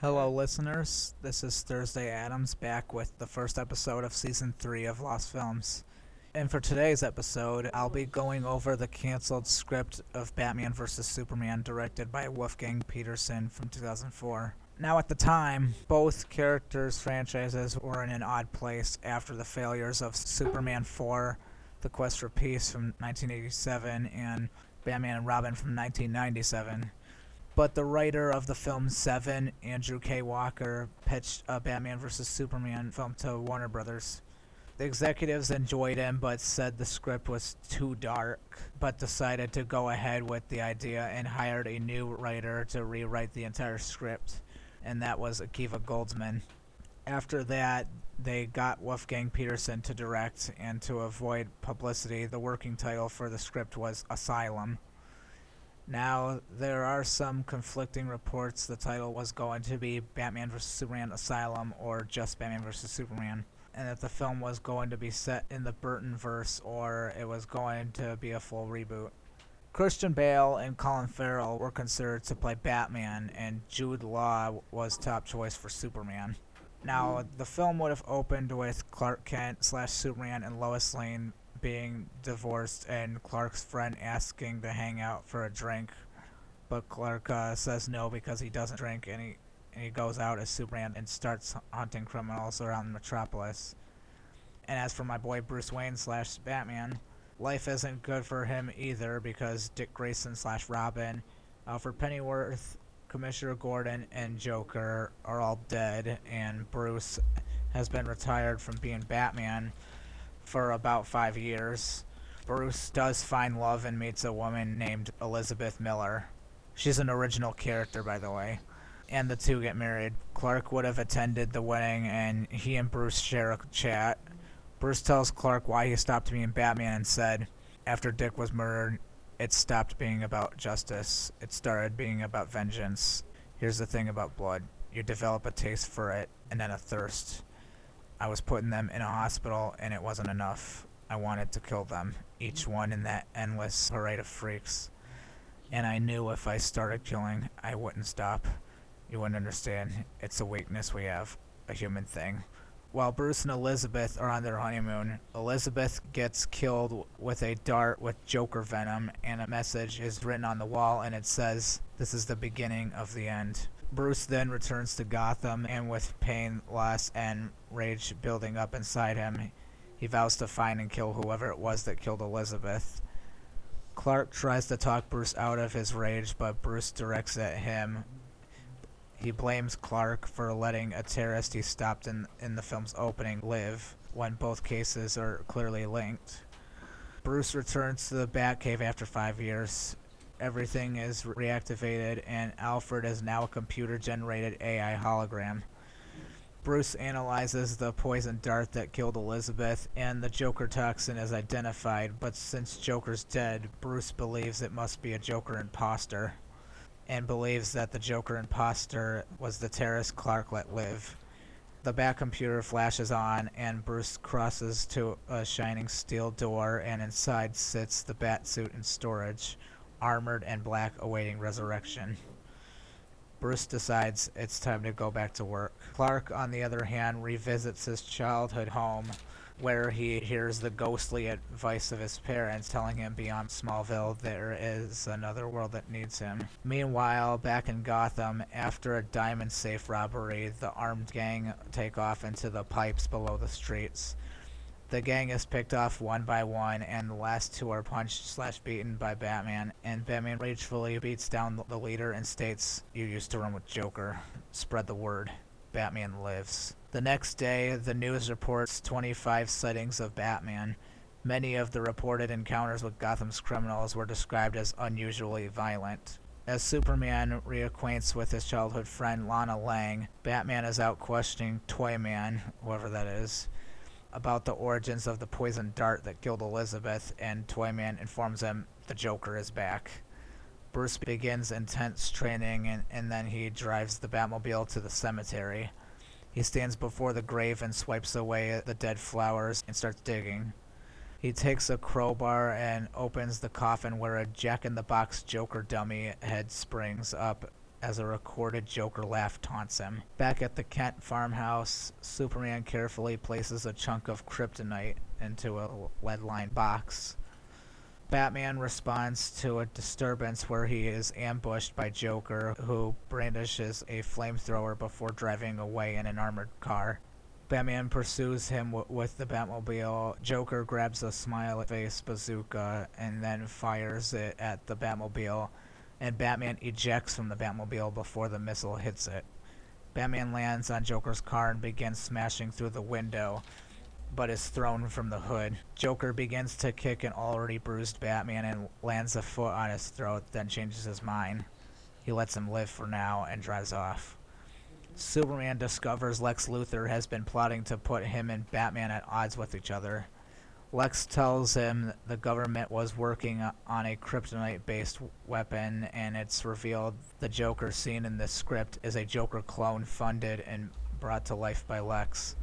Hello, listeners. This is Thursday Addams back with the first episode of season three of Lost Films. And for today's episode, I'll be going over the canceled script of Batman vs. Superman directed by Wolfgang Petersen from 2004. Now, at the time, both characters' franchises were in an odd place after the failures of Superman 4, The Quest for Peace from 1987, and Batman and Robin from 1997 but the writer of the film Seven, Andrew K. Walker, pitched a Batman vs. Superman film to Warner Brothers. The executives enjoyed him, but said the script was too dark, but decided to go ahead with the idea and hired a new writer to rewrite the entire script, and that was Akiva Goldsman. After that, they got Wolfgang Petersen to direct, and to avoid publicity, the working title for the script was Asylum. Now, there are some conflicting reports the title was going to be Batman vs. Superman Asylum or just Batman vs. Superman, and that the film was going to be set in the Burton verse or it was going to be a full reboot. Christian Bale and Colin Farrell were considered to play Batman, and Jude Law was top choice for Superman. Now, hmm. the film would have opened with Clark Kent slash Superman and Lois Lane being divorced and Clark's friend asking to hang out for a drink, but Clark uh, says no because he doesn't drink and he and he goes out as Superman and starts hunting criminals around Metropolis. And as for my boy Bruce Wayne slash Batman, life isn't good for him either because Dick Grayson slash Robin, Alfred Pennyworth, Commissioner Gordon, and Joker are all dead, and Bruce has been retired from being Batman for about five years. Bruce does find love and meets a woman named Elizabeth Miller. She's an original character, by the way. And the two get married. Clark would have attended the wedding, and he and Bruce share a chat. Bruce tells Clark why he stopped being Batman and said, after Dick was murdered, it stopped being about justice. It started being about vengeance. Here's the thing about blood you develop a taste for it, and then a thirst. I was putting them in a hospital and it wasn't enough. I wanted to kill them, each one in that endless parade of freaks. And I knew if I started killing, I wouldn't stop. You wouldn't understand. It's a weakness we have, a human thing. While Bruce and Elizabeth are on their honeymoon, Elizabeth gets killed with a dart with Joker venom, and a message is written on the wall, and it says, This is the beginning of the end. Bruce then returns to Gotham, and with pain, loss, and rage building up inside him, he vows to find and kill whoever it was that killed Elizabeth. Clark tries to talk Bruce out of his rage, but Bruce directs at him. He blames Clark for letting a terrorist he stopped in, in the film's opening live, when both cases are clearly linked. Bruce returns to the Batcave after five years everything is reactivated, and Alfred is now a computer generated AI hologram. Bruce analyzes the poison dart that killed Elizabeth, and the Joker toxin is identified, but since Joker's dead, Bruce believes it must be a Joker imposter, and believes that the Joker imposter was the terrorist Clark let live. The Bat computer flashes on, and Bruce crosses to a shining steel door, and inside sits the Bat suit in storage armored and black awaiting resurrection. Bruce decides it's time to go back to work. Clark, on the other hand, revisits his childhood home where he hears the ghostly advice of his parents telling him beyond Smallville there is another world that needs him. Meanwhile, back in Gotham, after a diamond safe robbery, the armed gang take off into the pipes below the streets. The gang is picked off one by one, and the last two are punched slash beaten by Batman. And Batman ragefully beats down the leader and states, "You used to run with Joker. Spread the word. Batman lives." The next day, the news reports 25 sightings of Batman. Many of the reported encounters with Gotham's criminals were described as unusually violent. As Superman reacquaints with his childhood friend Lana Lang, Batman is out questioning Toyman, whoever that is about the origins of the poison dart that killed Elizabeth, and Toyman informs him the Joker is back. Bruce begins intense training, and, and then he drives the Batmobile to the cemetery. He stands before the grave and swipes away the dead flowers and starts digging. He takes a crowbar and opens the coffin where a Jack in the Box Joker dummy head springs up as a recorded Joker laugh taunts him. Back at the Kent farmhouse, Superman carefully places a chunk of kryptonite into a lead lined box. Batman responds to a disturbance where he is ambushed by Joker, who brandishes a flamethrower before driving away in an armored car. Batman pursues him w- with the Batmobile. Joker grabs a smiley face bazooka and then fires it at the Batmobile, and Batman ejects from the Batmobile before the missile hits it. Batman lands on Joker's car and begins smashing through the window, but is thrown from the hood. Joker begins to kick an already bruised Batman and lands a foot on his throat, then changes his mind. He lets him live for now and drives off. Superman discovers Lex Luthor has been plotting to put him and Batman at odds with each other. Lex tells him the government was working on a kryptonite based weapon, and it's revealed the Joker seen in the script is a Joker clone funded and brought to life by Lex.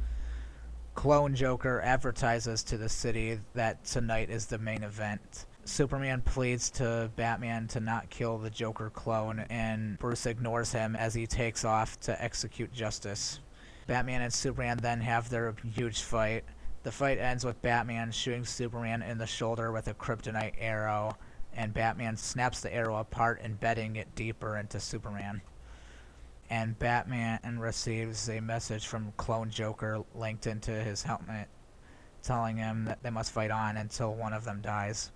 Clone Joker advertises to the city that tonight is the main event. Superman pleads to Batman to not kill the Joker clone, and Bruce ignores him as he takes off to execute justice. Batman and Superman then have their huge fight. The fight ends with Batman shooting Superman in the shoulder with a kryptonite arrow, and Batman snaps the arrow apart, embedding it deeper into Superman. And Batman receives a message from Clone Joker linked into his helmet telling him that they must fight on until one of them dies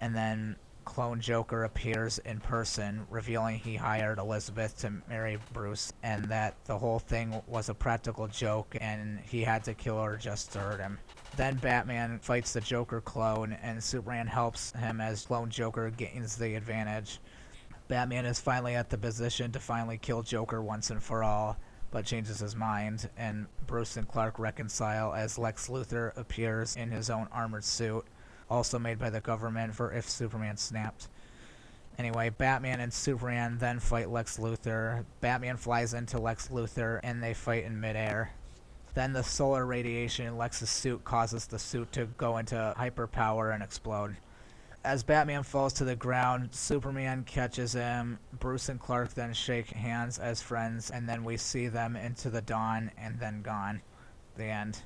and then Clone Joker appears in person, revealing he hired Elizabeth to marry Bruce and that the whole thing was a practical joke and he had to kill her just to hurt him. Then Batman fights the Joker clone and Superman helps him as Clone Joker gains the advantage. Batman is finally at the position to finally kill Joker once and for all, but changes his mind, and Bruce and Clark reconcile as Lex Luthor appears in his own armored suit also made by the government for if Superman snapped. Anyway, Batman and Superman then fight Lex Luthor. Batman flies into Lex Luthor and they fight in midair. Then the solar radiation in Lex's suit causes the suit to go into hyperpower and explode. As Batman falls to the ground, Superman catches him. Bruce and Clark then shake hands as friends, and then we see them into the dawn and then gone. The end.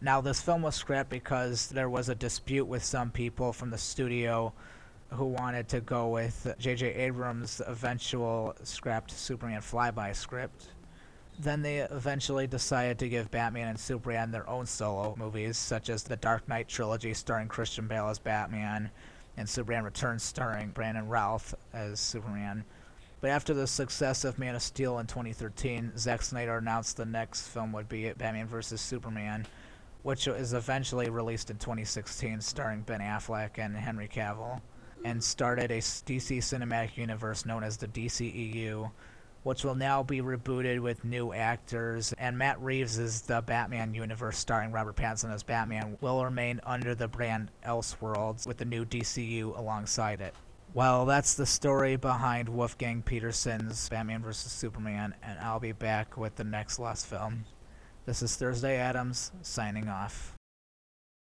Now, this film was scrapped because there was a dispute with some people from the studio who wanted to go with J.J. Abrams' eventual scrapped Superman flyby script. Then they eventually decided to give Batman and Superman their own solo movies, such as the Dark Knight trilogy starring Christian Bale as Batman, and Superman Returns starring Brandon Routh as Superman. But after the success of Man of Steel in 2013, Zack Snyder announced the next film would be Batman vs. Superman, which is eventually released in 2016, starring Ben Affleck and Henry Cavill, and started a DC cinematic universe known as the DCEU, which will now be rebooted with new actors. And Matt Reeves' is the Batman universe, starring Robert Pattinson as Batman, will remain under the brand Elseworlds with the new DCU alongside it. Well, that's the story behind Wolfgang Petersen's Batman vs. Superman, and I'll be back with the next Lost film. This is Thursday Addams signing off.